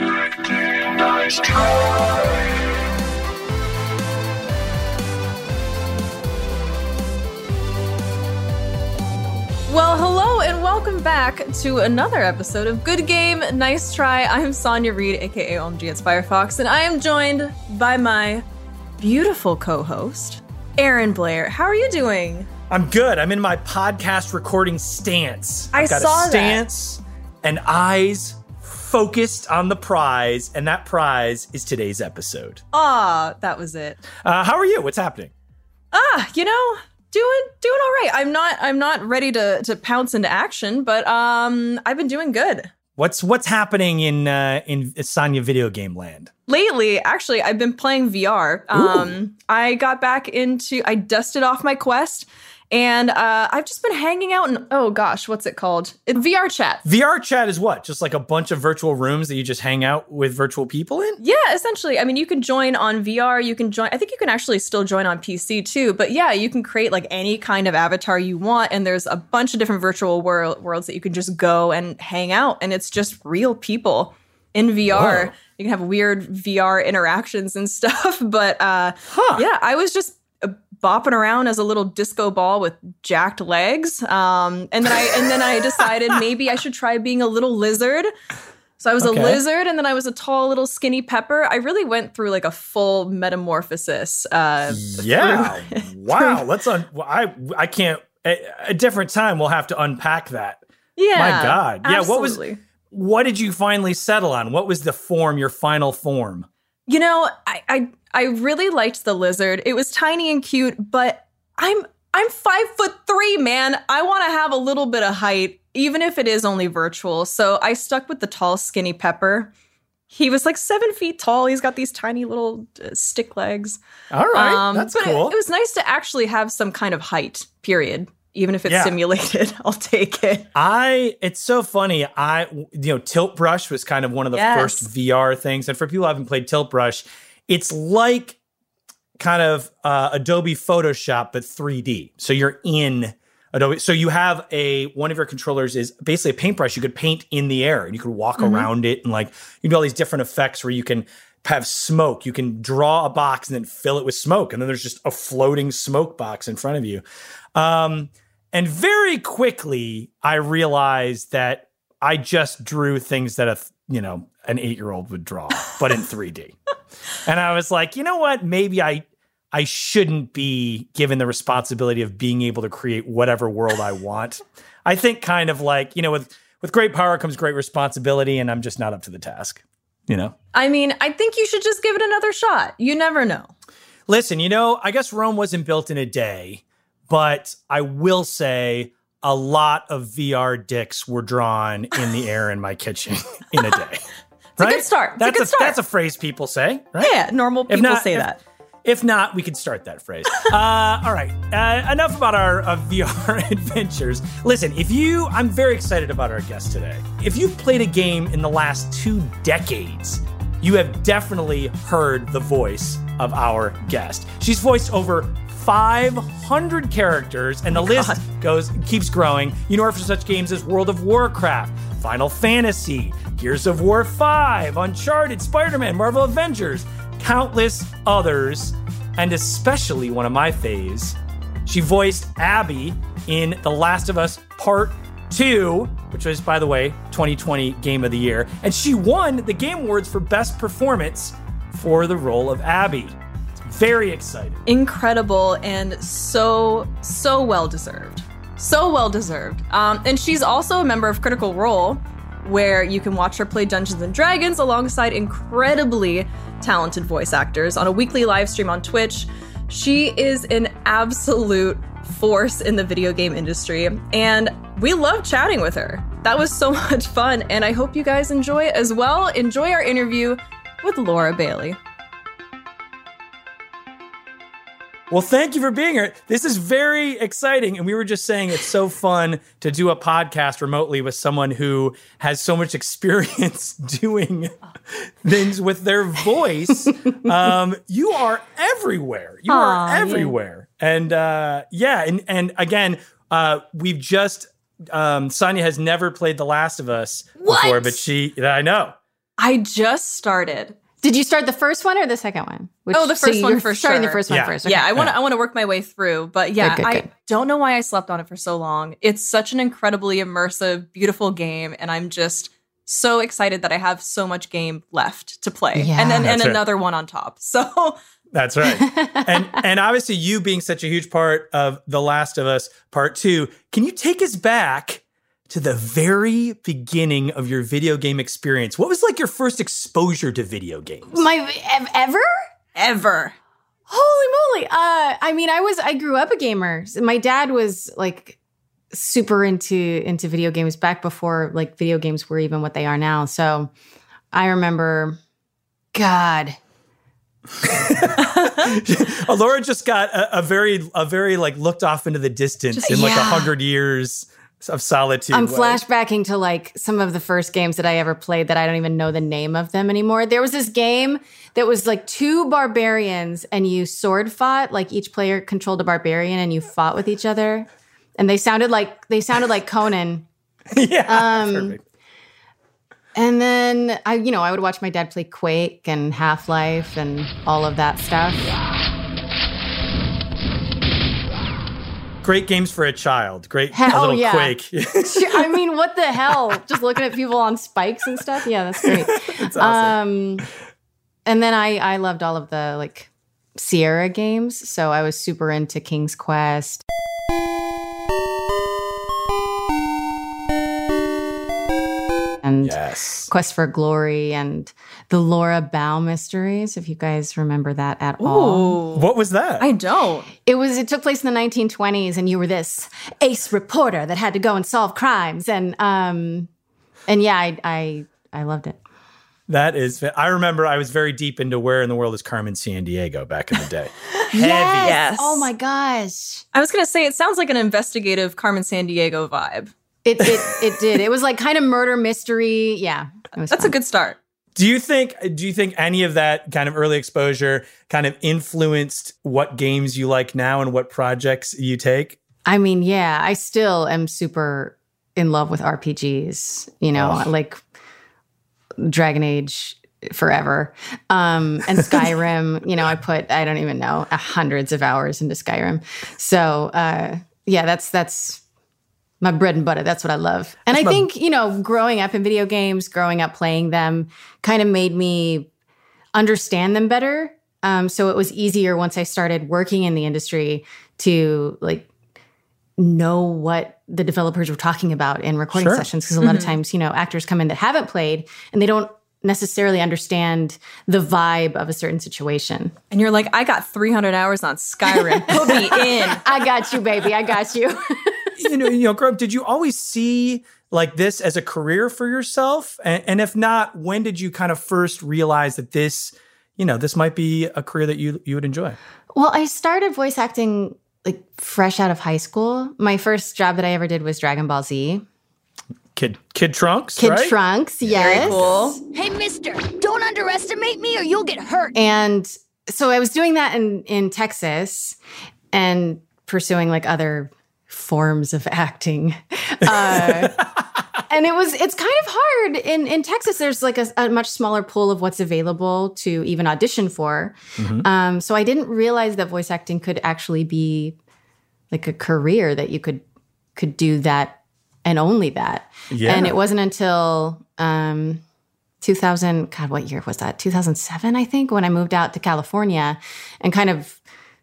Well, hello and welcome back to another episode of Good Game, Nice Try. I'm Sonia Reed, aka OMG It's Firefox, and I am joined by my beautiful co-host, Aaron Blair. How are you doing? I'm good. I'm in my podcast recording stance. I I've got saw a that. stance and eyes focused on the prize, and that prize is today's episode. Ah, that was it. Uh, how are you? What's happening? Ah, you know, doing doing all right. I'm not I'm not ready to to pounce into action, but um I've been doing good. What's what's happening in uh, in Sonia video game land? Lately, actually, I've been playing VR. Um, I got back into, I dusted off my Quest, and uh, I've just been hanging out in, oh gosh, what's it called? It, VR chat. VR chat is what? Just like a bunch of virtual rooms that you just hang out with virtual people in? Yeah, essentially. I mean, you can join on VR. You can join. I think you can actually still join on PC too. But yeah, you can create like any kind of avatar you want, and there's a bunch of different virtual world, worlds that you can just go and hang out, and it's just real people in VR. Whoa. You can have weird VR interactions and stuff. But uh, yeah, I was just bopping around as a little disco ball with jacked legs, um, and then I and then I decided maybe I should try being a little lizard. So I was Okay. a lizard, and then I was a tall little skinny pepper. I really went through like a full metamorphosis. Uh, Yeah. through- wow. Let's un. I I can't. A, a different time we'll have to unpack that. yeah. My God. Yeah. What was? What did you finally settle on? What was the form? Your final form? You know, I, I I really liked the lizard. It was tiny and cute, but I'm I'm five foot three, man. I want to have a little bit of height, even if it is only virtual. So I stuck with the tall, skinny pepper. He was like seven feet tall. He's got these tiny little uh, stick legs. All right. Um, That's but it- cool. It, was nice to actually have some kind of height. Period. Even if it's Yeah. simulated, I'll take it. I it's so funny. I you know Tilt Brush was kind of one of the Yes. first VR things, and for people who haven't played Tilt Brush, it's like kind of uh, Adobe Photoshop but 3D. So you're in Adobe. So you have a one of your controllers is basically a paintbrush. You could paint in the air and you could walk Mm-hmm. around it and like you do all these different effects where you can have smoke. You can draw a box and then fill it with smoke, and then there's just a floating smoke box in front of you. Um, and very quickly, I realized that I just drew things that a you know an eight year old would draw, but in 3D. and I was like, you know what? Maybe I I shouldn't be given the responsibility of being able to create whatever world I want. I think kind of like you know with with great power comes great responsibility, and I'm just not up to the task. You know. I mean, I think you should just give it another shot. You never know. Listen, you know, I guess Rome wasn't built in a day, but I will say a lot of VR dicks were drawn in the air in my kitchen in a day. It's a good start. It's a That's good start. that's a phrase people say, right? Yeah, normal people not- say if- that. If not, we could start that phrase. uh, all right. Uh, enough about our uh, VR adventures. Listen, if you, I'm very excited about our guest today. If you've played a game in the last two decades, you have definitely heard the voice of our guest. She's voiced over 500 characters, and the oh list goes keeps growing. You know her for such games as World of Warcraft, Final Fantasy, Gears of War 5, Uncharted, Spider-Man, Marvel Avengers, countless others, and especially one of my faves. She voiced Abby in The Last of Us Part 2. which was, by the way, 2020 Game of the Year. And she won the Game Awards for Best Performance for the role of Abby. Very excited. Incredible and so, so well deserved. So well deserved. Um, and she's also a member of Critical Role, where you can watch her play Dungeons and Dragons alongside incredibly talented voice actors on a weekly live stream on Twitch. She is an absolute force in the video game industry, and we love chatting with her. That was so much fun, and I hope you guys enjoy as well. Enjoy our interview with Laura Bailey. Well, thank you for being here. This is very exciting. And we were just saying it's so fun to do a podcast remotely with someone who has so much experience doing things with their voice. Um, you are everywhere. You Aw, are everywhere. And uh, yeah, and, and again, uh, we've just, um, Sonia has never played The Last of Us What? before, but she, I know. I just started. Did you start the first one or the second one? Which, Oh, the so first one you're for starting sure. the first one Yeah. first. Yeah. I want to I want to work my way through, but yeah, Good, good, I good. don't know why I slept on it for so long. It's such an incredibly immersive, beautiful game, and I'm just so excited that I have so much game left to play, Yeah. and then and right. another one on top. So That's right. and and obviously you being such a huge part of The Last of Us Part 2, can you take us back to the very beginning of your video game experience? What was like your first exposure to video games? My ev- ever? ever, Holy moly! Uh, I mean, I was I grew up a gamer. My dad was like super into into video games back before like video games were even what they are now. So I remember, God, Laura just got a, a very a very like looked off into the distance in like a Yeah. hundred years of solitude. I'm flashbacking to like some of the first games that I ever played that I don't even know the name of them anymore. There was this game that was like two barbarians and you sword fought, like each player controlled a barbarian and you fought with each other. And they sounded like they sounded like Conan. yeah, Um, perfect. And then I, you know, I would watch my dad play Quake and Half Life and all of that stuff. Great games for a child. Great Hell a little yeah. quake. I mean, what the hell? Just looking at people on spikes and stuff. Yeah, that's great. That's awesome. Um, and then I I loved all of the like Sierra games, so I was super into King's Quest. And yes. Quest for Glory and the Laura Bow mysteries, if you guys remember that at all. What was that? I don't. It was it took place in the 1920s and you were this ace reporter that had to go and solve crimes and um and yeah, I I I loved it. That is, I remember I was very deep into where in the world is Carmen Sandiego back in the day. Heavy. Yes. Oh my gosh. I was gonna say it sounds like an investigative Carmen Sandiego vibe. It it it did. It was like kind of murder mystery. Yeah. That's fun. a good start. Do you think do you think any of that kind of early exposure kind of influenced what games you like now and what projects you take? I mean, yeah, I still am super in love with RPGs, you know, Oh. like Dragon Age forever. Um and Skyrim, you know, I put I don't even know, uh, hundreds of hours into Skyrim. So, uh yeah, that's that's my bread and butter. That's what I love. And I think, you know, growing up in video games, growing up playing them kind of made me understand them better. Um, so it was easier once I started working in the industry to like know what the developers were talking about in recording Sure. sessions. Because a lot of times, you know, actors come in that haven't played and they don't necessarily understand the vibe of a certain situation. And you're like, I got 300 hours on Skyrim. Put me in. I got you, baby. I got you. you know, you know, growing up, did you always see like this as a career for yourself? And, and if not, when did you kind of first realize that this, you know, this might be a career that you you would enjoy? Well, I started voice acting like fresh out of high school. My first job that I ever did was Dragon Ball Z. Kid Kid Trunks, Kid right? Trunks, yes. Very cool. Hey, mister, don't underestimate me or you'll get hurt. And so I was doing that in in Texas and pursuing like other forms of acting. Uh, and it was it's kind of hard in in Texas. There's like a, a much smaller pool of what's available to even audition for. Um, so I didn't realize that voice acting could actually be like a career that you could could do that and only that. Yeah. And it wasn't until um, 2000, God, what year was that? 2007, I think, when I moved out to California and kind of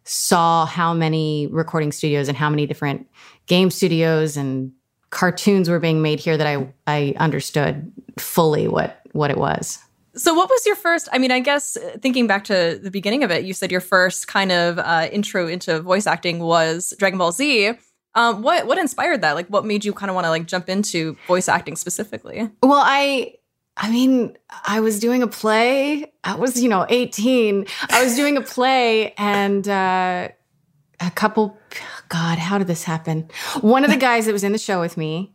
saw how many recording studios and how many different game studios and cartoons were being made here that I, I understood fully what, what it was. So, what was your first? I mean, I guess uh, thinking back to the beginning of it, you said your first kind of uh, intro into voice acting was Dragon Ball Z. Um, what what inspired that? Like, what made you kind of want to like jump into voice acting specifically? Well, I I mean, I was doing a play. I was, you know, 18. I was doing a play and uh a couple God, how did this happen? One of the guys that was in the show with me,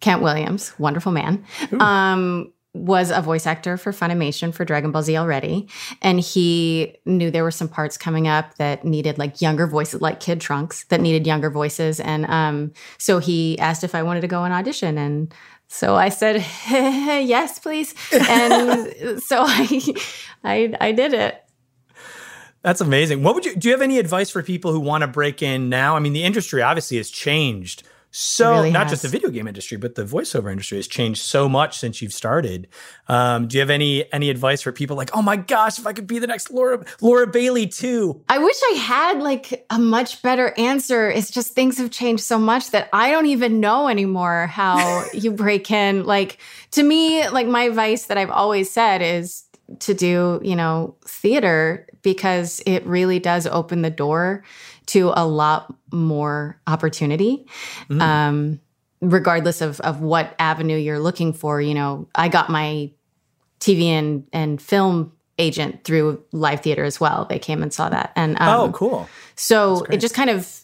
Kent Williams, wonderful man. Um was a voice actor for Funimation for Dragon Ball Z already. And he knew there were some parts coming up that needed like younger voices, like Kid Trunks, that needed younger voices. And um, so he asked if I wanted to go and audition. And so I said, yes, please. And so I, I, I did it. That's amazing. What would you do? You have any advice for people who want to break in now? I mean, the industry obviously has changed so really not has. just the video game industry, but the voiceover industry has changed so much since you've started. Um, do you have any any advice for people like, oh my gosh, if I could be the next Laura Laura Bailey too? I wish I had like a much better answer. It's just things have changed so much that I don't even know anymore how you break in. Like to me, like my advice that I've always said is to do, you know, theater because it really does open the door to a lot more opportunity. Um, regardless of of what avenue you're looking for, you know, I got my TV and and film agent through live theater as well. They came and saw that. And um, oh, cool. so it just kind of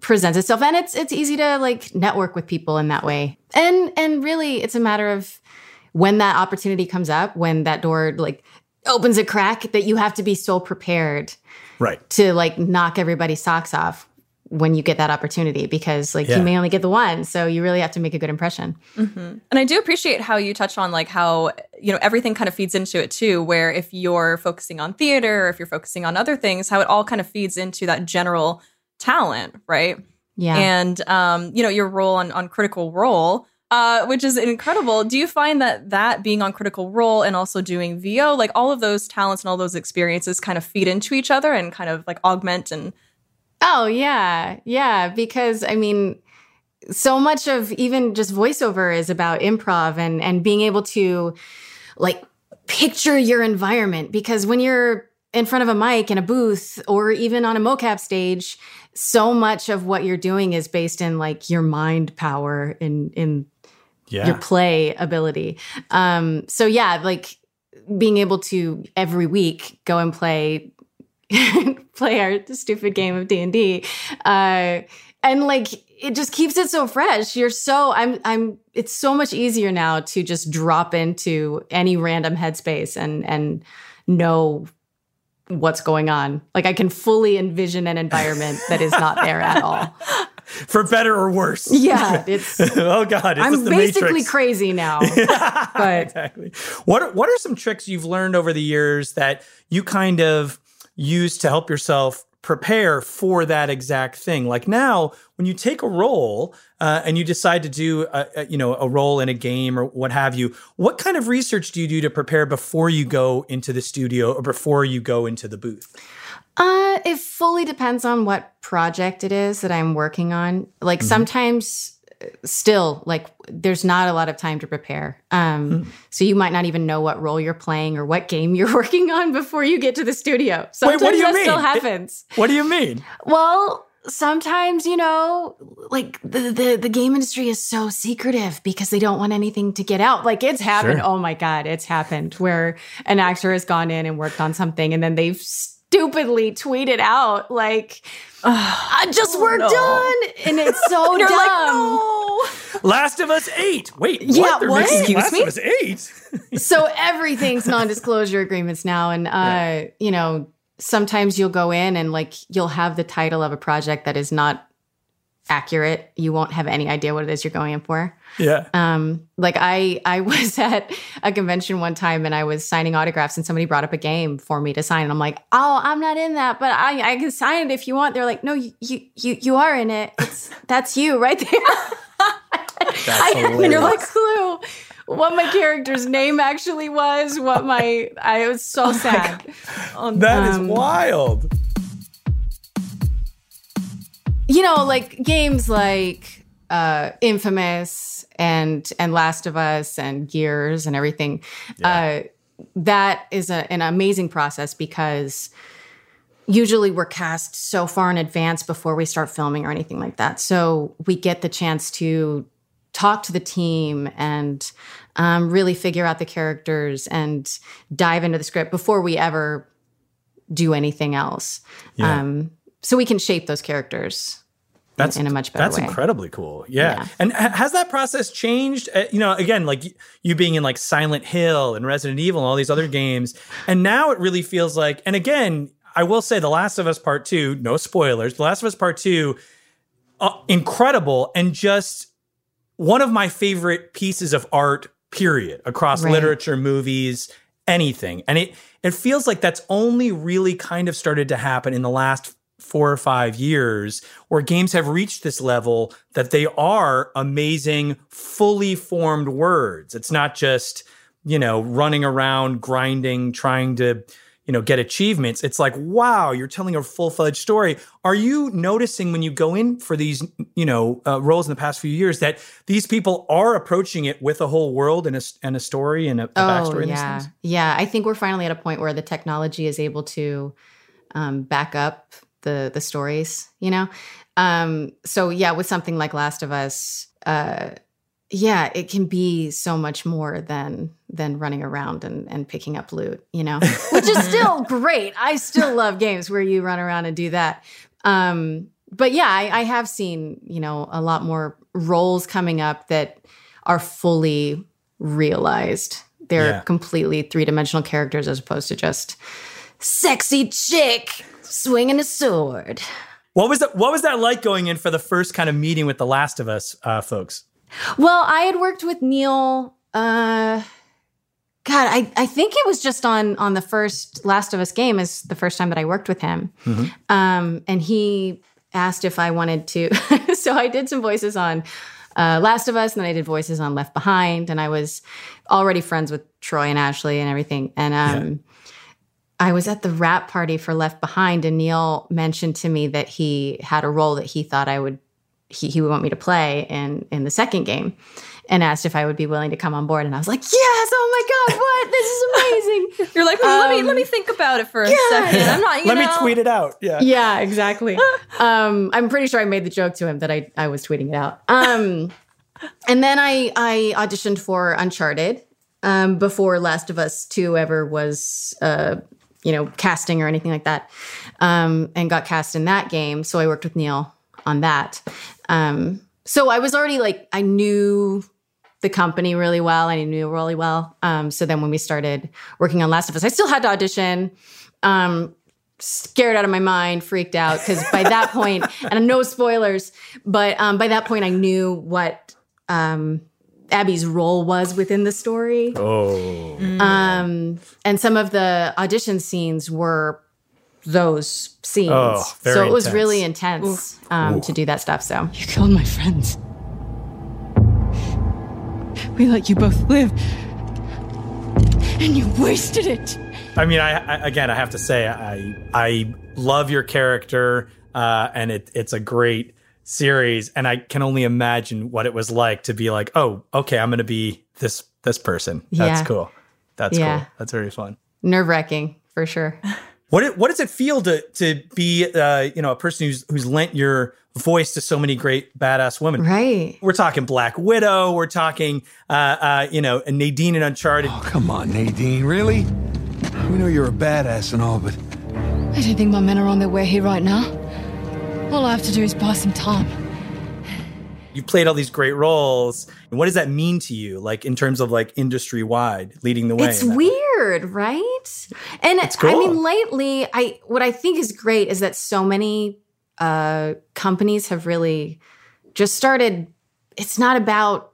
presents itself and it's it's easy to like network with people in that way. And and really it's a matter of when that opportunity comes up, when that door like opens a crack that you have to be so prepared Right. to like knock everybody's socks off when you get that opportunity because like Yeah. you may only get the one. So you really have to make a good impression. And I do appreciate how you touch on like how you know everything kind of feeds into it too. Where if you're focusing on theater, or if you're focusing on other things, how it all kind of feeds into that general talent, right? Yeah. and um, you know your role on on Critical Role, uh, which is incredible. Do you find that that being on Critical Role and also doing VO, like all of those talents and all those experiences, kind of feed into each other and kind of like augment and Oh, yeah. Yeah. Because I mean, so much of even just voiceover is about improv and, and being able to like picture your environment. Because when you're in front of a mic in a booth or even on a mocap stage, so much of what you're doing is based in like your mind power in, in Yeah. your play ability. Um, so yeah, like being able to every week go and play play our stupid game of D and D, uh, and like it just keeps it so fresh. You're so I'm I'm. It's so much easier now to just drop into any random headspace and and know what's going on. Like I can fully envision an environment that is not there at all. For better or worse. Yeah, it's. oh God. It's I'm basically Matrix. crazy now, but exactly. What are, what are some tricks you've learned over the years that you kind of use to help yourself prepare for that exact thing? Like now, when you take a role uh, and you decide to do a, a, you know a role in a game or what have you, what kind of research do you do to prepare before you go into the studio or before you go into the booth? Uh, it fully depends on what project it is that I'm working on. Like sometimes uh, still like there's not a lot of time to prepare. Um so you might not even know what role you're playing or what game you're working on before you get to the studio. Sometimes what do you that mean? still It- happens. What do you mean? Well, sometimes, you know, like the, the the game industry is so secretive because they don't want anything to get out. Like it's happened. Sure. Oh my god, it's happened where an actor has gone in and worked on something and then they've stupidly tweeted out like I just worked no. on and it's so you're dumb. like no. Last of Us Eight. Wait, Yeah, what? They're what? making Excuse Last me? of Us Eight. so everything's non-disclosure agreements now and uh Right. you know sometimes you'll go in and like you'll have the title of a project that is not accurate you won't have any idea what it is you're going in for yeah. um like i i was at a convention one time and i was signing autographs and somebody brought up a game for me to sign and i'm like oh i'm not in that but i i can sign it if you want they're like no you you you, you are in it it's that's you right there that's I had no clue what my character's name actually was. What my I was so sad. That is Um, wild. You know, like games like uh, Infamous and and Last of Us and Gears and everything. Uh, that is a, an amazing process because usually we're cast so far in advance before we start filming or anything like that. So we get the chance to talk to the team and um, really figure out the characters and dive into the script before we ever do anything else. Yeah. Um, so we can shape those characters That's in a much better way. That's way. incredibly cool. Yeah. Yeah. And ha- has that process changed? Uh, you know, again, like you being in like Silent Hill and Resident Evil and all these other games, and now it really feels like. And again, I will say, The Last of Us Part Two. No spoilers. The Last of Us Part Two, uh, incredible and just one of my favorite pieces of art. Period. Across Right. literature, movies, anything, and it it feels like that's only really kind of started to happen in the last four or five years where games have reached this level that they are amazing, fully formed words. It's not just, you know, running around, grinding, trying to, you know, get achievements. It's like, wow, you're telling a full fledged story. Are you noticing when you go in for these, you know, uh, roles in the past few years that these people are approaching it with a whole world and a, and a story and a, a backstory Oh, yeah, things? yeah. I think we're finally at a point where the technology is able to um, back up the the stories. You know, um, so yeah, with something like Last of Us, uh, yeah, it can be so much more than than running around and, and picking up loot. You know, which is still great. I still love games where you run around and do that. Um, but yeah, I, I have seen you know a lot more roles coming up that are fully realized. They're Yeah. completely three dimensional characters as opposed to just sexy chick swinging a sword. What was that? What was that like going in for the first kind of meeting with the Last of Us uh, folks? Well, I had worked with Neil. Uh, God, I, I think it was just on on the first Last of Us game is the first time that I worked with him. Um, and he asked if I wanted to. so I did some voices on uh, Last of Us, and then I did voices on Left Behind, and I was already friends with Troy and Ashley and everything. And um, I was at the wrap party for Left Behind, and Neil mentioned to me that he had a role that he thought I would he, he would want me to play in in the second game and asked if I would be willing to come on board and I was like yes oh my god what this is amazing You're like, let me Um, let me think about it for a second. I'm not. You Let know, me tweet it out. Yeah. yeah exactly um I'm pretty sure I made the joke to him that I I was tweeting it out um and then I I auditioned for Uncharted um before Last of Us 2 ever was uh you know casting or anything like that um and got cast in that game so I worked with Neil on that um so I was already like I knew the company really well. I knew really well. Um, so then when we started working on Last of Us, I still had to audition. Um, scared out of my mind, freaked out because by that point, and no spoilers, but um, by that point, I knew what um, Abby's role was within the story. Oh. Um, and some of the audition scenes were those scenes. Oh, very so it was intense. really intense um, to do that stuff. So You killed my friends. We let you both live. And you wasted it. I mean, I, I again, I have to say, I I love your character, uh, and it it's a great series, and I can only imagine what it was like to be like, oh, okay, I'm going to be this this person. That's Yeah. cool. That's Yeah. cool. That's very fun. nerve wracking for sure. What it, what does it feel to to be uh, you know a person who's who's lent your voice to so many great badass women? Right. We're talking Black Widow. We're talking uh, uh, you know Nadine and Uncharted. Oh, come on, Nadine, really? We know you're a badass and all, but I don't think my men are on their way here right now. All I have to do is buy some time. You've played all these great roles. And what does that mean to you, like in terms of like industry wide, leading the way? It's in that- weird, right? And I cool. mean, lately, I what I think is great is that so many uh, companies have really just started. It's not about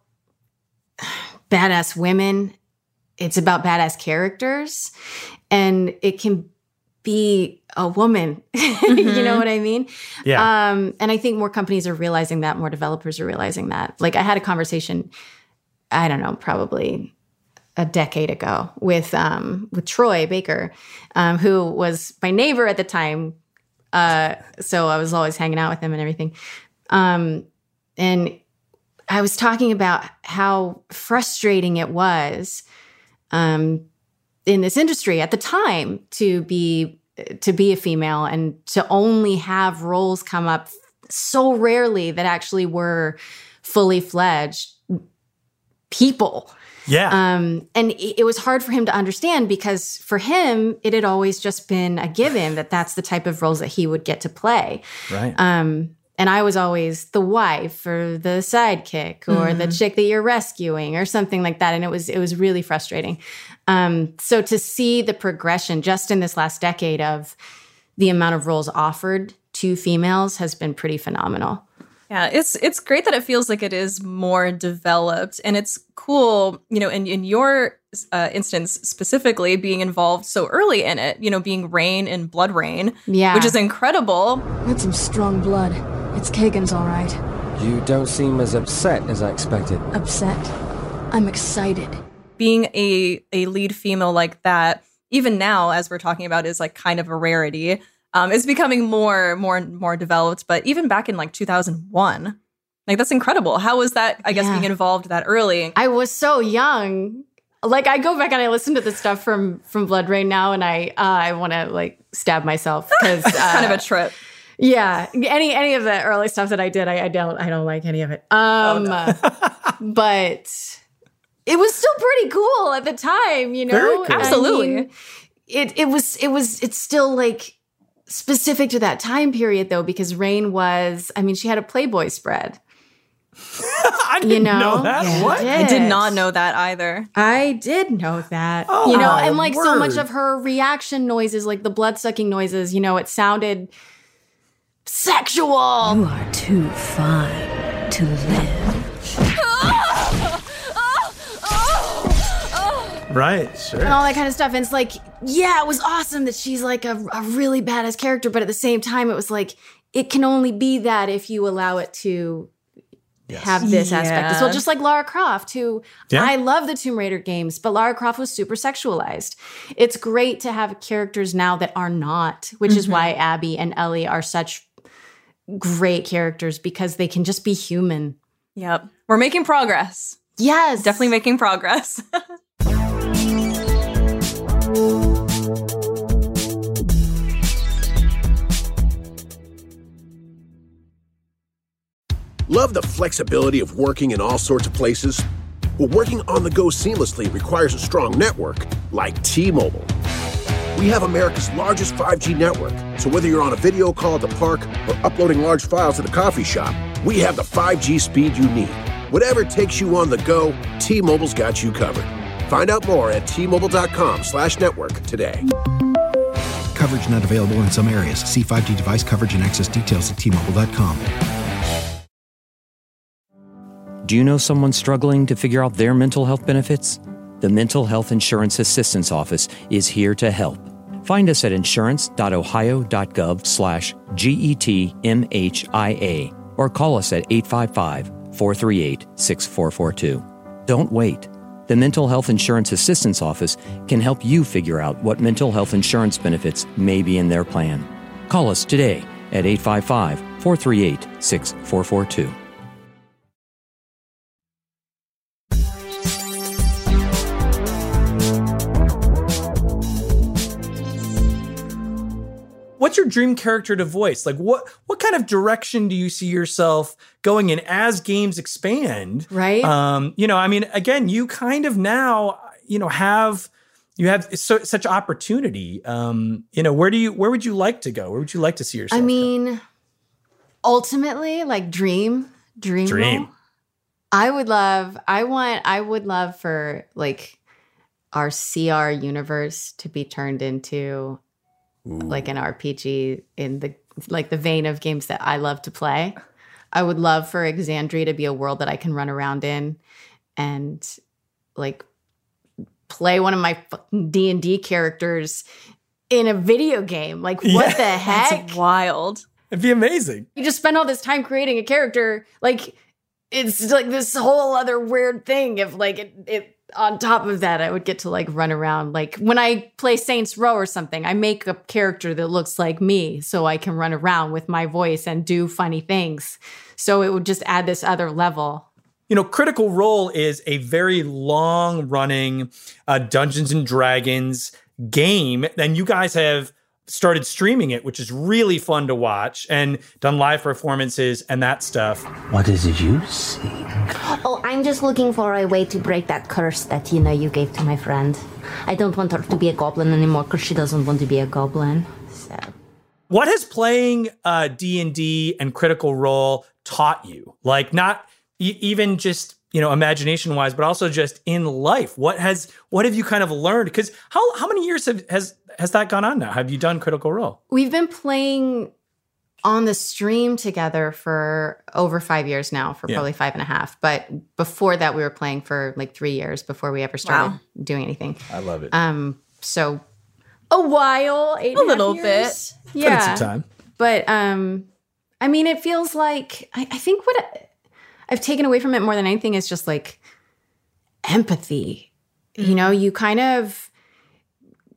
badass women; it's about badass characters, and it can be a woman. you know what I mean? Yeah. Um, and I think more companies are realizing that, more developers are realizing that. Like I had a conversation, I don't know, probably a decade ago with um, with Troy Baker, um, who was my neighbor at the time. Uh, so I was always hanging out with him and everything. Um, and I was talking about how frustrating it was um, in this industry at the time to be to be a female and to only have roles come up so rarely that actually were fully fledged people. Yeah. Um, and it, was hard for him to understand because for him, it had always just been a given that that's the type of roles that he would get to play. right. Um, and I was always the wife or the sidekick or the chick that you're rescuing or something like that. And it was it was really frustrating. Um, so to see the progression just in this last decade of the amount of roles offered to females has been pretty phenomenal. Yeah, it's it's great that it feels like it is more developed, and it's cool, you know, in in your uh, instance specifically, being involved so early in it, you know, being Rayne in BloodRayne, Yeah. which is incredible. That's some strong blood. It's Kagan's all right. You don't seem as upset as I expected. Upset. I'm excited. Being a a lead female like that, even now as we're talking about, is like kind of a rarity. Um, it's becoming more more more developed, but even back in like 2001, like that's incredible. How was that? I guess Yeah. being involved that early. I was so young. Like I go back and I listen to the stuff from from BloodRayne now, and I uh, I want to like stab myself because It's kind of a trip. Yeah, any any of the early stuff that I did, I, I don't I don't like any of it. Um, but it was still pretty cool at the time, you know. Very cool. I Absolutely. mean, it it was it was it's still like specific to that time period though because Rayne was I mean she had a Playboy spread. I didn't You know, know that. Yeah. What? Yeah. I did not know that either. I did know that. Oh, you know, and like so much of her reaction noises, like the blood sucking noises, you know, it sounded sexual. You are too fine to live. Right. Sure. and all that kind of stuff. And it's like, yeah, it was awesome that she's like a, a really badass character, but at the same time, it was like it can only be that if you allow it to have this aspect as well. Just like Lara Croft, who Yeah. I love the Tomb Raider games, but Lara Croft was super sexualized. It's great to have characters now that are not, which is mm-hmm. why Abby and Ellie are such great characters because they can just be human. Yep. We're making progress. Yes. Definitely making progress. Love the flexibility of working in all sorts of places? Well, working on the go seamlessly requires a strong network like T Mobile. We have America's largest 5G network, so whether you're on a video call at the park or uploading large files at a coffee shop, we have the 5G speed you need. Whatever takes you on the go, T Mobile's got you covered. Find out more at T-Mobile.com slash network today. Coverage not available in some areas. See 5G device coverage and access details at tmobile.com. Do you know someone struggling to figure out their mental health benefits? The Mental Health Insurance Assistance Office is here to help. Find us at insurance.ohio.gov slash GETMHIA or call us at 855-438-6442. Don't wait. The Mental Health Insurance Assistance Office can help you figure out what mental health insurance benefits may be in their plan. Call us today at 855 438 6442. What's your dream character to voice? Like what what kind of direction do you see yourself going in as games expand? Right. Um, you know, I mean, again, you kind of now, you know, have you have so, such opportunity. Um, you know, where do you where would you like to go? Where would you like to see yourself? I go? mean, ultimately, like dream, dream, Dream. role. I would love. I want. I would love for like our CR universe to be turned into like an RPG in the like the vein of games that I love to play. I would love for Exandria to be a world that I can run around in and like play one of my D and D characters in a video game. Like, what Yeah, the heck? That's wild. It'd be amazing. You just spend all this time creating a character. Like, it's like this whole other weird thing. If like it, it on top of that, I would get to like run around. Like when I play Saints Row or something, I make a character that looks like me so I can run around with my voice and do funny things. So it would just add this other level. You know, Critical Role is a very long running uh, Dungeons and Dragons game. And you guys have started streaming it, which is really fun to watch and done live performances and that stuff. What is it you see? Oh, I'm just looking for a way to break that curse that you know you gave to my friend. I don't want her to be a goblin anymore because she doesn't want to be a goblin. So What has playing uh, D&D and Critical Role taught you? Like not e- even just you know imagination wise but also just in life what has what have you kind of learned because how how many years have, has has that gone on now have you done critical role We've been playing on the stream together for over five years now, for Yeah. probably five and a half. But before that, we were playing for like three years before we ever started Wow. doing anything. i love it Um, so a while, eight A and half little years. Put in yeah. some time But um, I mean, it feels like I, I think what I, I've taken away from it more than anything is just like empathy. You know, you kind of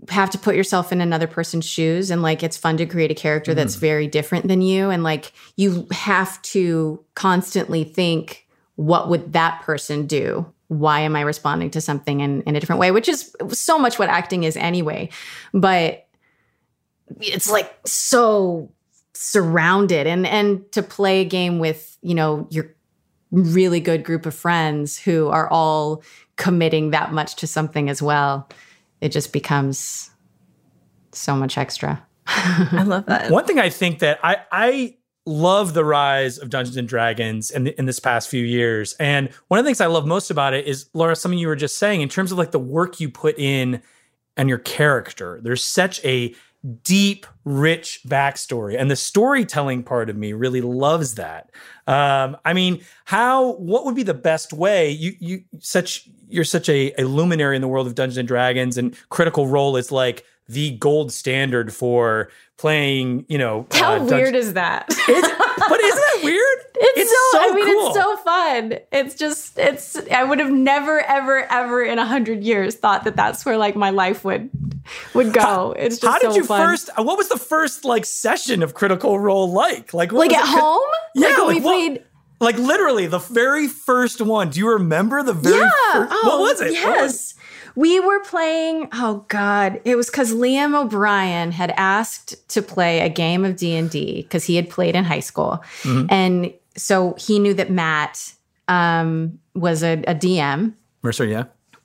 have to put yourself in another person's shoes and like it's fun to create a character that's mm-hmm. very different than you. And like you have to constantly think what would that person do? Why am i responding to something in, in a different way? Which is so much what acting is anyway. But it's like so surrounded. And and to play a game with you know your really good group of friends who are all committing that much to something as well it just becomes so much extra. I love that. one thing i think that i i love the rise of dungeons and dragons in, in this past few years. And one of the things i love most about it is laura something you were just saying in terms of like the work you put in and your character. There's such a deep rich backstory. And the storytelling part of me really loves that. Um, i mean how what would be the best way? You you such you're such a, a luminary in the world of dungeons and dragons and critical role is like the gold standard for playing you know how uh, weird is that but isn't that weird it's, so, i mean cool. it's so fun it's just it's i would have never ever ever in a hundred years thought that that's where like my life would would go it's just how did so you fun. first what was the first like session of critical role like like what like at it? home yeah like we like, what- played like literally the very first one do you remember the very yeah. first Oh, what was it Yes. We were playing, oh God, it was because Liam O'Brien had asked to play a game of D&D because he had played in high school. Mhm. And so he knew that Matt um, was a, a DM. Mercer, yeah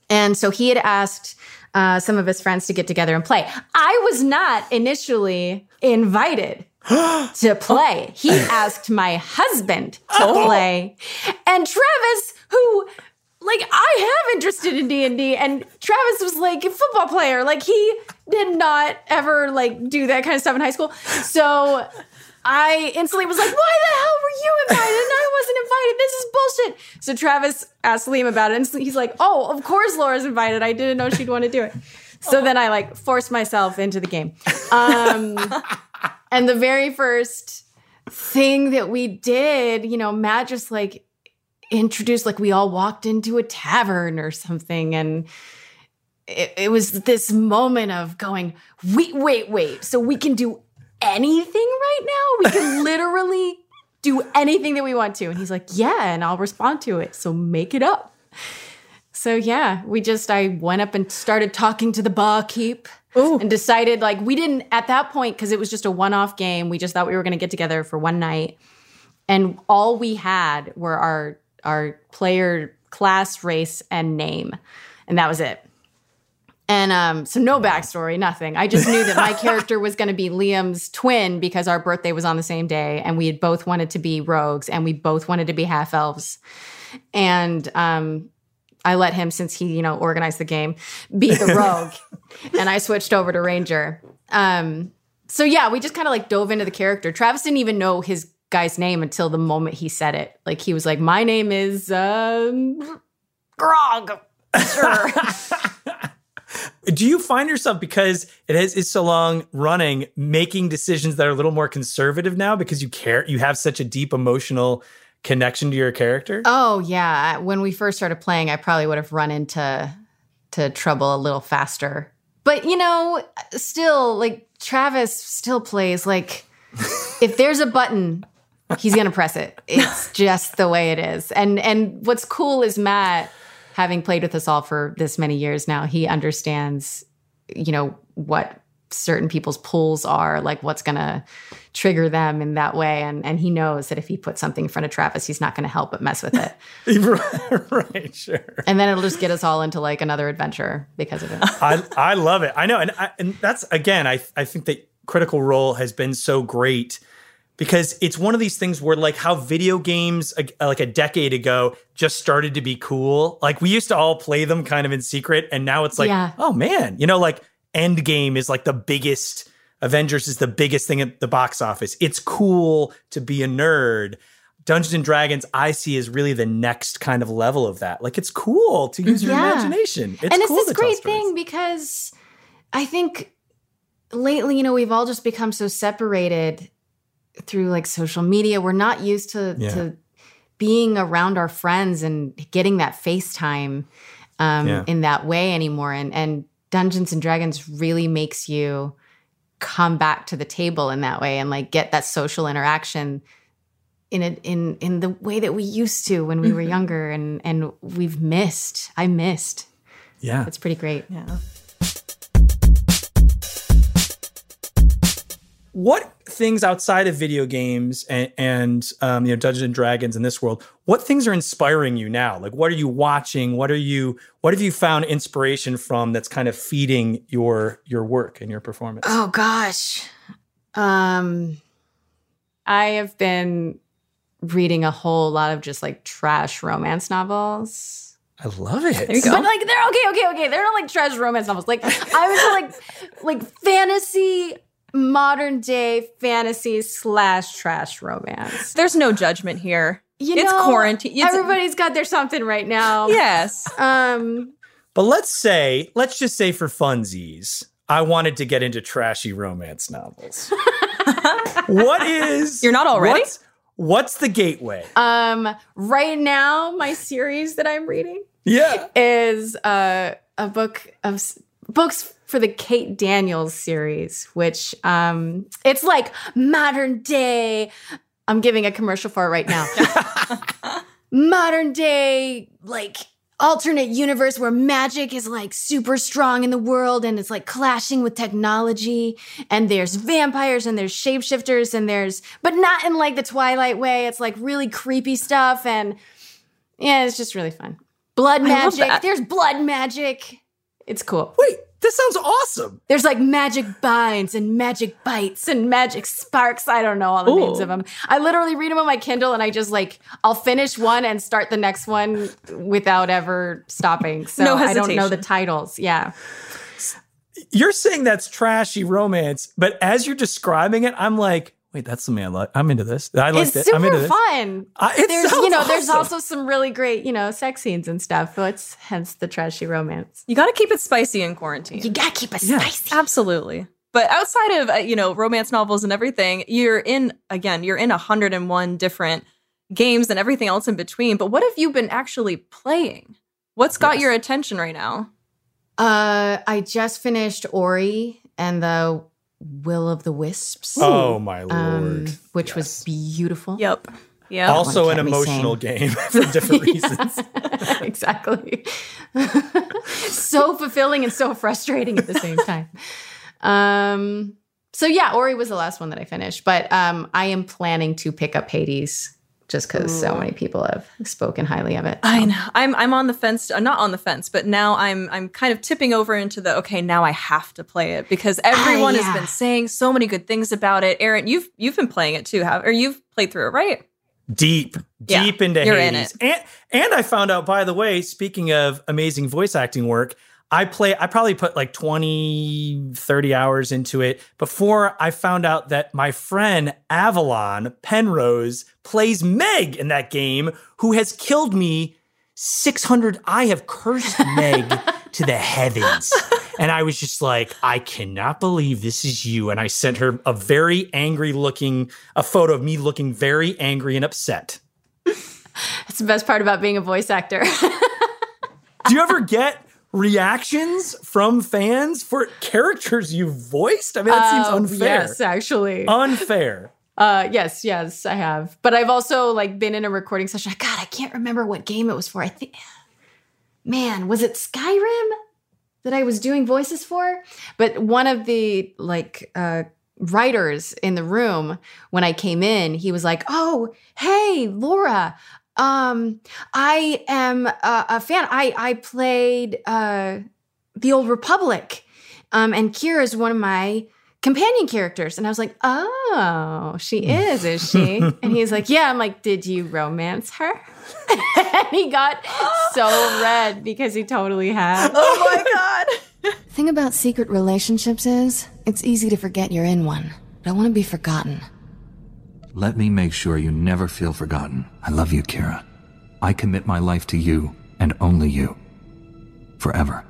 And so he had asked uh, some of his friends to get together and play. I was not initially invited to play. He asked my husband to Oh. play. And Travis, who like I have interested in D&D and Travis was like a football player. Like he did not ever like do that kind of stuff in high school. So I instantly was like, why the hell were you invited? And I wasn't invited. This is bullshit. So Travis asked Liam about it. And he's like, oh, of course Laura's invited. I didn't know she'd want to do it. So then I like forced myself into the game. Um, and the very first thing that we did, you know, Matt just like introduced, like we all walked into a tavern or something. And it, it was this moment of going, wait, wait, wait. So we can do anything right now? We can literally do anything that we want to. And he's like, yeah, and I'll respond to it. So make it up. So yeah, we just I went up and started talking to the barkeep and decided like we didn't at that point because it was just a one-off game. We just thought we were going to get together for one night, and all we had were our our player class, race, and name, and that was it. And um, so no backstory, nothing. I just knew that my character was going to be Liam's twin because our birthday was on the same day, and we had both wanted to be rogues, and we both wanted to be half elves. And um, I let him, since he you know organized the game, be the rogue, and I switched over to ranger. Um, so yeah, we just kind of like dove into the character. Travis didn't even know his guy's name until the moment he said it. Like he was like, "My name is um, Grog." Sure. do you find yourself because it is, is so long running making decisions that are a little more conservative now because you care you have such a deep emotional connection to your character? Oh yeah, when we first started playing, I probably would have run into to trouble a little faster. But you know, still like Travis still plays like if there's a button, he's gonna press it. It's just the way it is. And and what's cool is Matt, having played with us all for this many years now, he understands, you know, what certain people's pulls are, like what's gonna trigger them in that way. And and he knows that if he puts something in front of Travis, he's not gonna help but mess with it. right, sure. And then it'll just get us all into like another adventure because of it. I I love it. I know, and I, and that's again, I I think that Critical Role has been so great because it's one of these things where like how video games uh, like a decade ago just started to be cool. Like we used to all play them kind of in secret, and now it's like, Yeah. oh man, you know, like Endgame is like the biggest. Avengers is the biggest thing at the box office. It's cool to be a nerd. Dungeons and Dragons, I see as really the next kind of level of that. Like it's cool to use your Yeah. imagination. It's and it's cool this great thing because I think lately, you know, we've all just become so separated through like social media. We're not used to Yeah. to being around our friends and getting that FaceTime um, Yeah. in that way anymore. And and Dungeons and Dragons really makes you come back to the table in that way and like get that social interaction in a, in in the way that we used to when we were Mhm. younger and and we've missed. I missed. Yeah. It's pretty great. Yeah. What things outside of video games and, and um, you know Dungeons and Dragons in this world, what things are inspiring you now? Like, what are you watching? What are you? What have you found inspiration from that's kind of feeding your your work and your performance? Oh gosh. Um I have been reading a whole lot of just like trash romance novels. I love it. But like they're okay, okay, okay. They're not like trash romance novels. Like I was like like fantasy modern day fantasy slash trash romance. There's no judgment here. You it's know, quarantine. It's- Everybody's got their something right now. Yes. Um But let's say, let's just say for funsies, I wanted to get into trashy romance novels. what is? You're not already? What's, what's the gateway? Um, right now, my series that I'm reading, Yeah. is uh, a book of s- books for the Kate Daniels series, which um, it's like modern day. I'm giving a commercial for it right now. modern day, like alternate universe where magic is like super strong in the world and it's like clashing with technology and there's vampires and there's shapeshifters and there's but not in like the twilight way it's like really creepy stuff and yeah it's just really fun blood magic there's blood magic it's cool. Wait this sounds awesome. There's like magic binds and magic bites and magic sparks. I don't know all the names of them. I literally read them on my kindle and i just like i'll finish one and start the next one without ever stopping. So No i don't know the titles. Yeah. You're saying that's trashy romance, but as you're describing it, I'm like, wait, that's something I like. I'm into this. I like it's it. super I'm into this. fun. It there's you know there's also some really great you know sex scenes and stuff. So it's hence the trashy romance. You got to keep it spicy in quarantine. You gotta keep it Yeah. spicy. Absolutely. But outside of uh, you know romance novels and everything, you're in again, you're in 101 different games and everything else in between. But what have you been actually playing? What's got your attention right now? Uh, I just finished Ori and the Will of the Wisps. Oh my um, lord. which was beautiful. Yep. Yeah. also an emotional game for different reasons. exactly. so fulfilling and so frustrating at the same time. Um, so yeah, Ori was the last one that I finished, but um, I am planning to pick up Hades just because so many people have spoken highly of it. I know. I'm I'm on the fence. uh, not on the fence, but now I'm I'm kind of tipping over into the okay. Now I have to play it because everyone yeah. has been saying so many good things about it. Aaron, you've you've been playing it too, have or you've played through it, right? deep, Yeah, deep into you're in Hades. And and I found out, by the way, speaking of amazing voice acting work, I play I probably put like 20, 30 hours into it before I found out that my friend Avalon Penrose plays Meg in that game, who has killed me 600. I have cursed Meg to the heavens. And I was just like, I cannot believe this is you. And I sent her a very angry looking, a photo of me looking very angry and upset. That's the best part about being a voice actor. Do you ever get reactions from fans for characters you voiced? I mean, that seems Uh, unfair. Yes, actually. Unfair. Uh, yes, yes, I have. But I've also like been in a recording session. God, I can't remember what game it was for. I think, man, was it Skyrim that I was doing voices for? But one of the like uh, writers in the room when I came in, he was like, "Oh, hey, Laura." Um, I am a, a fan. I I played uh, the Old Republic, um, and Kira is one of my companion characters. And I was like, oh, she is, is she? and he's like, yeah. I'm like, did you romance her? and he got so red because he totally had. Oh my god. Thing about secret relationships is, it's easy to forget you're in one. But I want to be forgotten. Let me make sure you never feel forgotten. I love you, Kira. I commit my life to you, and only you. Forever.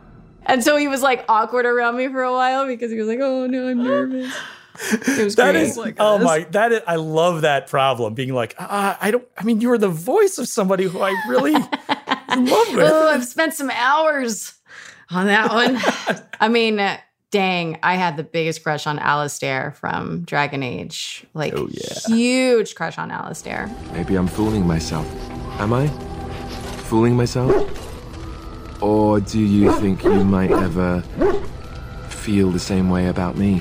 And so he was like awkward around me for a while because he was like, oh no, I'm nervous. It was That great. is, oh my, that is, I love that problem. Being like, uh, I don't, I mean, you are the voice of somebody who I really love with. Oh, I've spent some hours on that one. I mean, uh, dang, I had the biggest crush on Alistair from Dragon Age. Like, huge crush on Alistair. Maybe I'm fooling myself. Am I? Fooling myself? Or do you think you might ever feel the same way about me?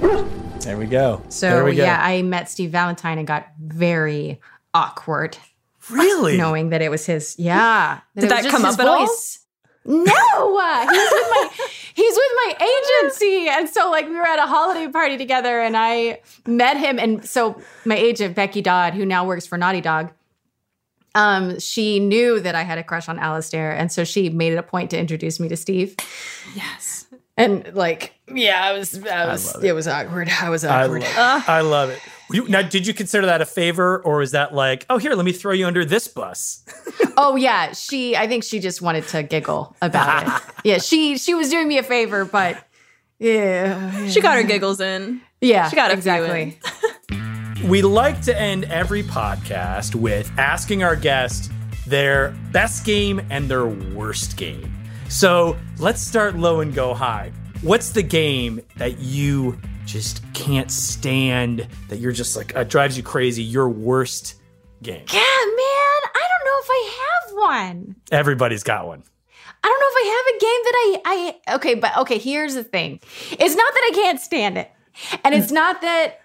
There we go. So, there we go. yeah, I met Steve Valentine and got very awkward. Really? Knowing that it was his, yeah. Did that come his up at all? No, uh, he's with he's with my agency, and so like we were at a holiday party together, and I met him, and so my agent Becky Dodd, who now works for Naughty Dog, um, she knew that I had a crush on Alistair, and so she made it a point to introduce me to Steve. Yes, and like yeah, I was, I was, it. was awkward. I was I awkward. love, I love it. You, now, did you consider that a favor, or was that like, oh, here, let me throw you under this bus? oh yeah, she. I think she just wanted to giggle about it. Yeah, she she was doing me a favor, but yeah, She got her giggles in. Yeah, She got a exactly. We like to end every podcast with asking our guests their best game and their worst game. So let's start low and go high. What's the game that you just can't stand, that you're just like, uh, drives you crazy, your worst game? Yeah, man, I don't know if I have one. Everybody's got one. I don't know if I have a game that I I okay, but okay, here's the thing. It's not that I can't stand it. And it's not that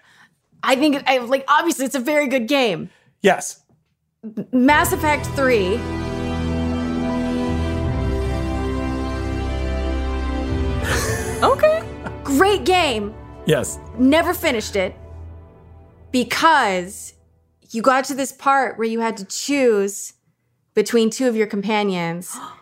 I think I like obviously it's a very good game. Yes. Mass Effect 3 Okay. Great game. Yes. Never finished it because you got to this part where you had to choose between two of your companions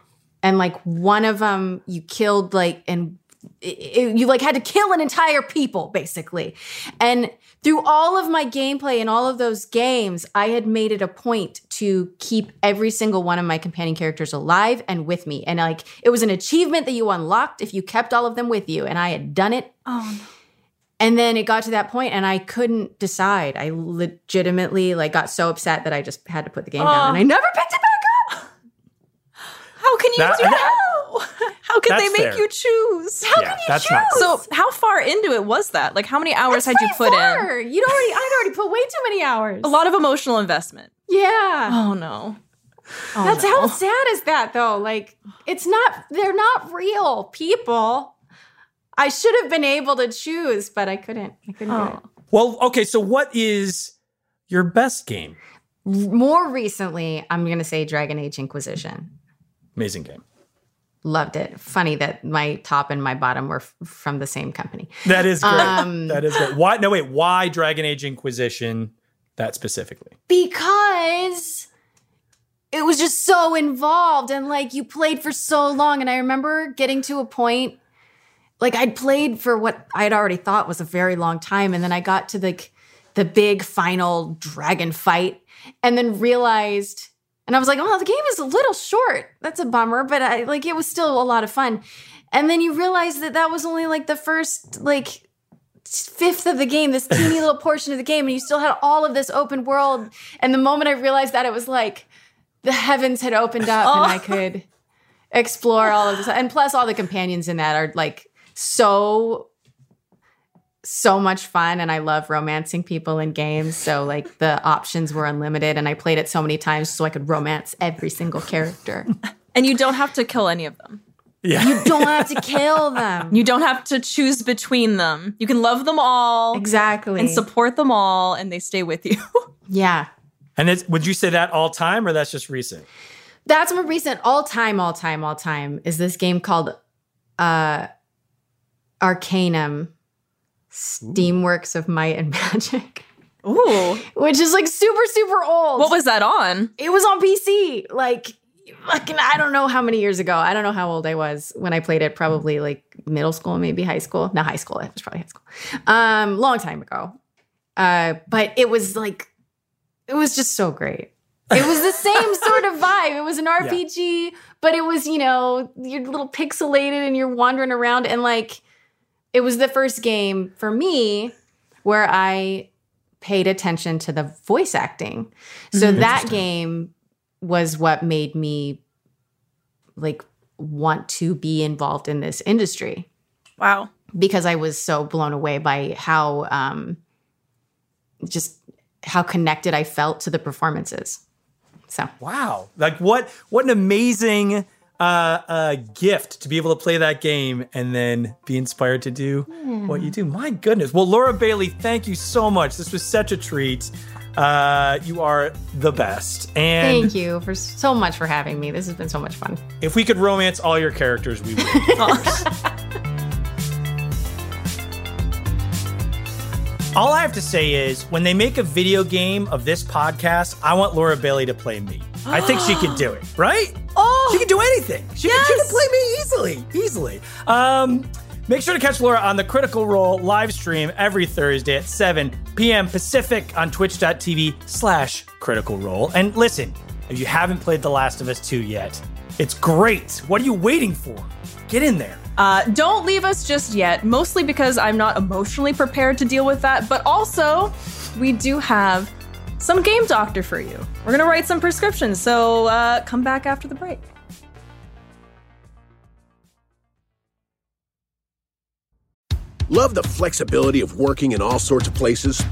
and like one of them you killed like and it- it- you like had to kill an entire people basically and through all of my gameplay in all of those games i had made it a point to keep every single one of my companion characters alive and with me and like it was an achievement that you unlocked if you kept all of them with you and i had done it Oh no. and then it got to that point and I couldn't decide. I legitimately like got so upset that I just had to put the game down and I never picked it up. How can you That- do that? How can they make fair. you choose? How Yeah, can you that's choose? not So how far into it was that? Like how many hours That's had you put far. in? You'd already I'd already put way too many hours. A lot of emotional investment. Yeah. Oh no. Oh, That's no. how sad is that though? Like it's not they're not real people. I should have been able to choose, but I couldn't. I couldn't do it. Oh. Well, okay, so what is your best game? More recently, I'm going to say Dragon Age Inquisition. Amazing game. Loved it. Funny that my top and my bottom were f- from the same company. That is great. Um, that is great. Why? No, wait. Why Dragon Age Inquisition? That specifically. because it was just so involved and like you played for so long and i remember getting to a point like i'd played for what i'd already thought was a very long time and then i got to the the big final dragon fight and then realized and i was like oh the game is a little short that's a bummer but i like it was still a lot of fun And then you realize that that was only like the first like fifth of the game, this teeny little portion of the game, and you still had all of this open world. And the moment I realized that, it was like the heavens had opened up Oh. and I oh. could explore all of this. And plus, all the companions in that are like so so much fun and I love romancing people in games. So like the options were unlimited and I played it so many times so I could romance every single character. And you don't have to kill any of them. Yeah. You don't have to kill them. You don't have to choose between them. You can love them all. Exactly. And support them all and they stay with you. Yeah. And it's, would you say that all time or that's just recent? That's more recent. All time, all time, all time is this game called uh Arcanum Steamworks of Might and Magic. Ooh. Which is like super, super old. What was that on? It was on PC. Like fucking I don't know how many years ago. I don't know how old I was when I played it. Probably like middle school, maybe high school. Not high school. It was probably high school. Um, long time ago. Uh, but it was like it was just so great. It was the same sort of vibe. It was an RPG, but it was, you know, you're a little pixelated and you're wandering around and like it was the first game for me where I paid attention to the voice acting. So Mhm. that game was what made me like want to be involved in this industry Wow. because I was so blown away by how um just how connected I felt to the performances. So Wow. Like what what an amazing uh, uh, gift to be able to play that game and then be inspired to do what you do. My goodness. Well, Laura Bailey, thank you so much. This was such a treat. Uh, you are the best. And thank you for so much for having me. This has been so much fun. if we could romance all your characters, we would. All I have to say is when they make a video game of this podcast, I want Laura Bailey to play me. I think she can do it, right? Oh, she can do anything. She, can, she can play me easily, easily. Um, make sure to catch Laura on the Critical Role live stream every Thursday at 7 p.m. Pacific on twitch.tv slash critical role. And listen, if you haven't played The Last of Us 2 yet, it's great. What are you waiting for? Get in there. Uh, don't leave us just yet, mostly because I'm not emotionally prepared to deal with that, but also we do have some game doctor for you. We're gonna write some prescriptions, so uh, come back after the break. Love the flexibility of working in all sorts of places?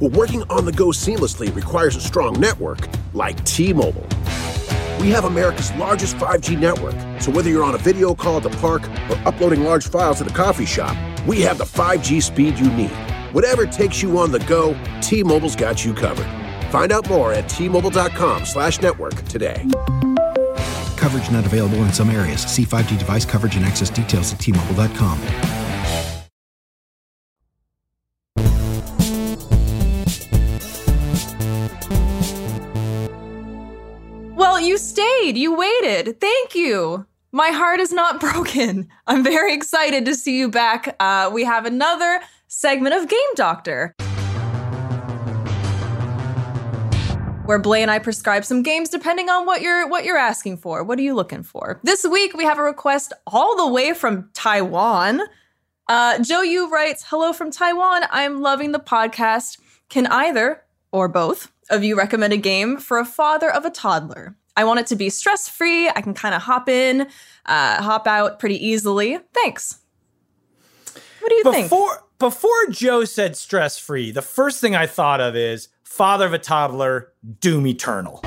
Well, working on the go seamlessly requires a strong network like T Mobile. We have America's largest 5G network, so whether you're on a video call at the park or uploading large files at a coffee shop, we have the 5G speed you need. Whatever takes you on the go, T Mobile's got you covered. Find out more at T-Mobile.com slash network today. Coverage not available in some areas. See 5G device coverage and access details at T-Mobile.com. Well, you stayed. You waited. Thank you. My heart is not broken. I'm very excited to see you back. Uh, we have another segment of Game Doctor. Where Blair and I prescribe some games depending on what you're what you're asking for. What are you looking for? This week we have a request all the way from Taiwan. Uh, Joe Yu writes, "Hello from Taiwan. I'm loving the podcast. Can either or both of you recommend a game for a father of a toddler? I want it to be stress free. I can kind of hop in, uh, hop out pretty easily. Thanks. What do you think? Before before Joe said stress free, the first thing I thought of is father of a toddler, Doom Eternal.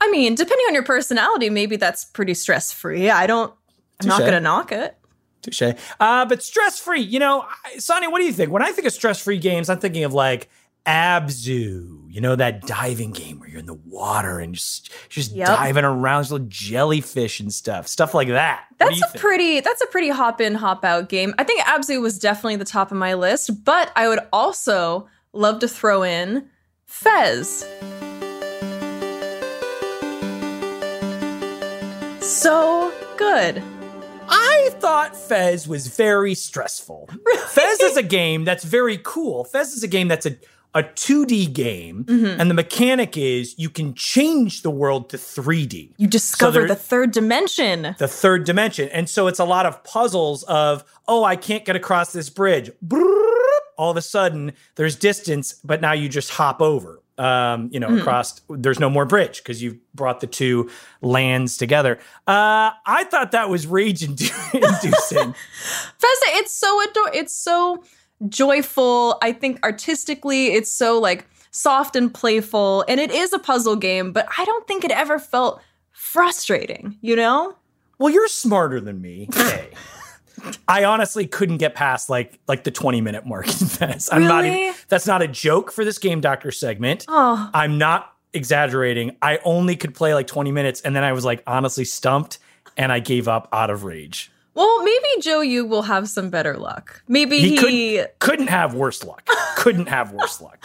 I mean, depending on your personality, maybe that's pretty stress free. I don't. I'm not going to knock it. Touche. Uh, but stress free, you know, Sonny, what do you think? When I think of stress free games, I'm thinking of like Abzu, you know, that diving game where you're in the water and just just Yep. diving around, little jellyfish and stuff, stuff like that. That's a think? pretty that's a pretty hop in hop out game. I think Abzu was definitely the top of my list, but I would also love to throw in Fez. So good. I thought Fez was very stressful. Fez is a game that's very cool. Fez is a game that's a, a 2D game, Mhm. and the mechanic is you can change the world to 3D. You discover there- the third dimension. the third dimension. And so it's a lot of puzzles of, oh, I can't get across this bridge. All of a sudden, there's distance, but now you just hop over. Um, you know, Mhm. across. There's no more bridge because you've brought the two lands together. Uh, I thought that was rage indu- inducing. Festa, it's so ador- it's so joyful. I think artistically, it's so like soft and playful, and it is a puzzle game. But I don't think it ever felt frustrating. You know? well, you're smarter than me. Hey. I honestly couldn't get past like like the 20 minute mark in. I'm not Really? even, that's not a joke for this game doctor segment. Oh, I'm not exaggerating. I only could play like 20 minutes and then I was like honestly stumped and I gave up out of rage. Well, maybe Joe, you will have some better luck. Maybe He he. couldn't, couldn't have worse luck. couldn't have worse luck.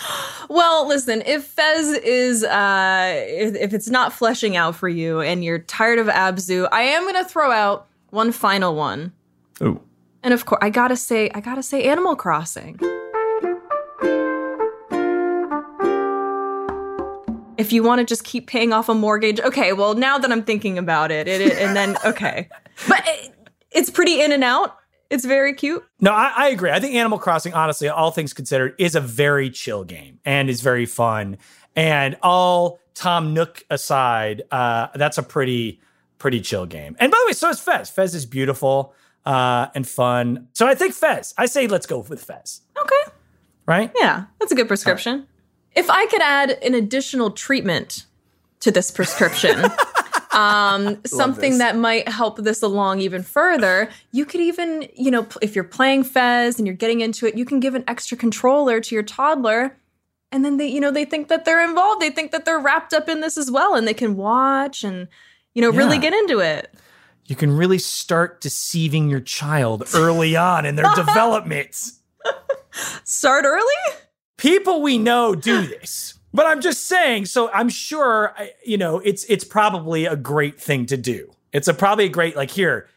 Well, listen, if Fez is uh if, if it's not fleshing out for you and you're tired of Abzu, I am gonna throw out one final one. Ooh. And of course, I gotta say, I gotta say Animal Crossing. If you want to just keep paying off a mortgage, okay, well, now that I'm thinking about it, it, it- and then, okay. But it, it's pretty in and out. It's very cute. No, I, I agree. I think Animal Crossing, honestly, all things considered, is a very chill game and is very fun. And all Tom Nook aside, uh, that's a pretty, pretty chill game. And by the way, so is Fez. Fez is beautiful uh, and fun. So I think Fez. I say let's go with Fez. Okay. Right? Yeah, that's a good prescription. If I could add an additional treatment to this prescription, um, something that might help this along even further, you could even, you know, if you're playing Fez and you're getting into it, you can give an extra controller to your toddler. And then they, you know, they think that they're involved. They think that they're wrapped up in this as well, and they can watch and, you know, really get into it. You can really start deceiving your child early on in their development. Start early? people we know do this but i'm just saying so i'm sure you know it's it's probably a great thing to do. It's a probably a great like here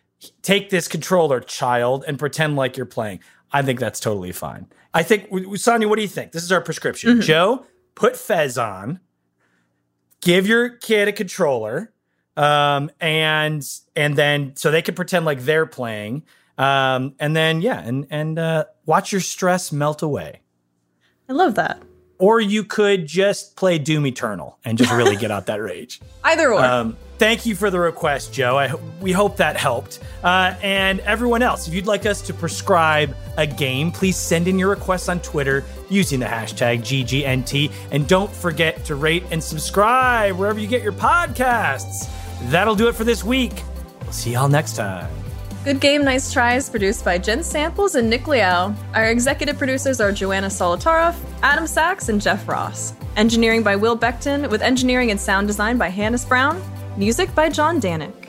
take this controller child and pretend like you're playing. I think that's totally fine. I think sonia what do you think? This is our prescription. Mhm. joe put fez on give your kid a controller um and and then so they can pretend like they're playing um and then yeah and and uh watch your stress melt away. I love that. Or you could just play Doom Eternal and just really get out that rage. Either or. Um, thank you for the request, Joe. I, we hope that helped. Uh, and everyone else, if you'd like us to prescribe a game, please send in your requests on Twitter using the hashtag GGNT. And don't forget to rate and subscribe wherever you get your podcasts. That'll do it for this week. We'll see y'all next time. Good Game Nice Tries, produced by Jen Samples and Nick Liao. Our executive producers are Joanna Solotaroff, Adam Sachs, and Jeff Ross. Engineering by Will Beckton, with engineering and sound design by Hannes Brown. Music by John Danick.